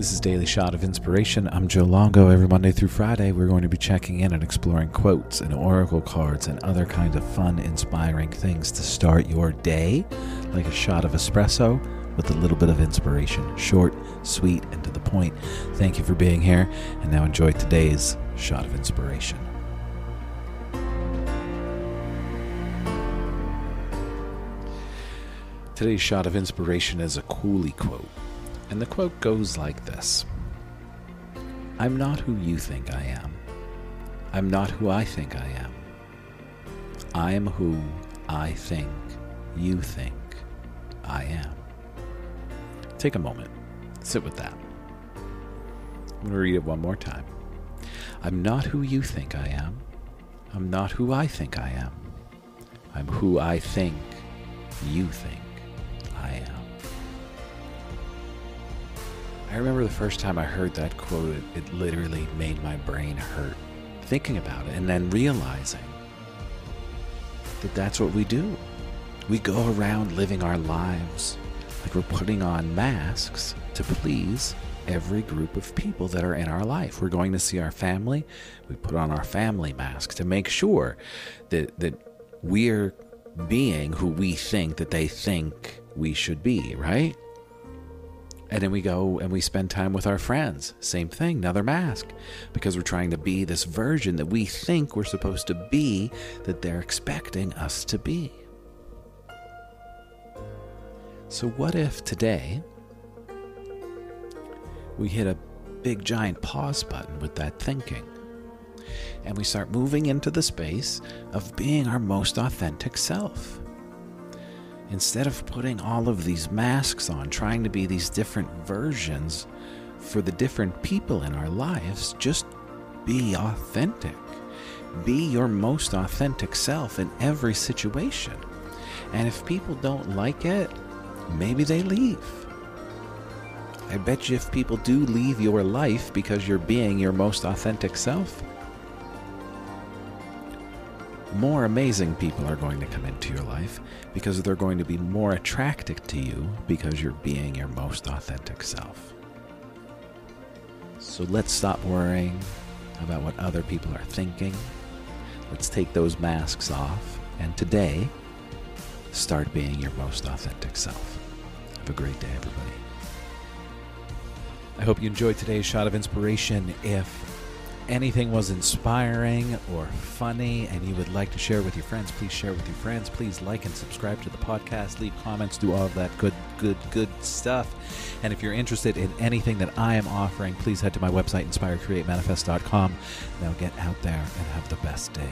This is Daily Shot of Inspiration. I'm Joe Longo. Every Monday through Friday, we're going to be checking in and exploring quotes and oracle cards and other kinds of fun, inspiring things to start your day, like a shot of espresso with a little bit of inspiration. Short, sweet, and to the point. Thank you for being here, and now enjoy today's shot of inspiration. Today's shot of inspiration is a Cooley quote. And the quote goes like this I'm not who you think I am. I'm not who I think I am. I'm who I think you think I am. Take a moment. Sit with that. I'm going to read it one more time. I'm not who you think I am. I'm not who I think I am. I'm who I think you think I remember the first time I heard that quote, it, it literally made my brain hurt thinking about it and then realizing that that's what we do. We go around living our lives like we're putting on masks to please every group of people that are in our life. We're going to see our family, we put on our family mask to make sure that that we're being who we think that they think we should be, right? And then we go and we spend time with our friends. Same thing, another mask. Because we're trying to be this version that we think we're supposed to be, that they're expecting us to be. So, what if today we hit a big giant pause button with that thinking? And we start moving into the space of being our most authentic self instead of putting all of these masks on, trying to be these different versions for the different people in our lives, just be authentic. Be your most authentic self in every situation. And if people don't like it, maybe they leave. I bet you if people do leave your life because you're being your most authentic self, more amazing people are going to come into your life because they're going to be more attracted to you because you're being your most authentic self. So let's stop worrying about what other people are thinking. Let's take those masks off and today start being your most authentic self. Have a great day, everybody. I hope you enjoyed today's shot of inspiration. If anything was inspiring or funny and you would like to share with your friends, please share with your friends. Please like and subscribe to the podcast, leave comments, do all of that good, good, good stuff. And if you're interested in anything that I am offering, please head to my website, inspirecreatemanifest.com. Now get out there and have the best day.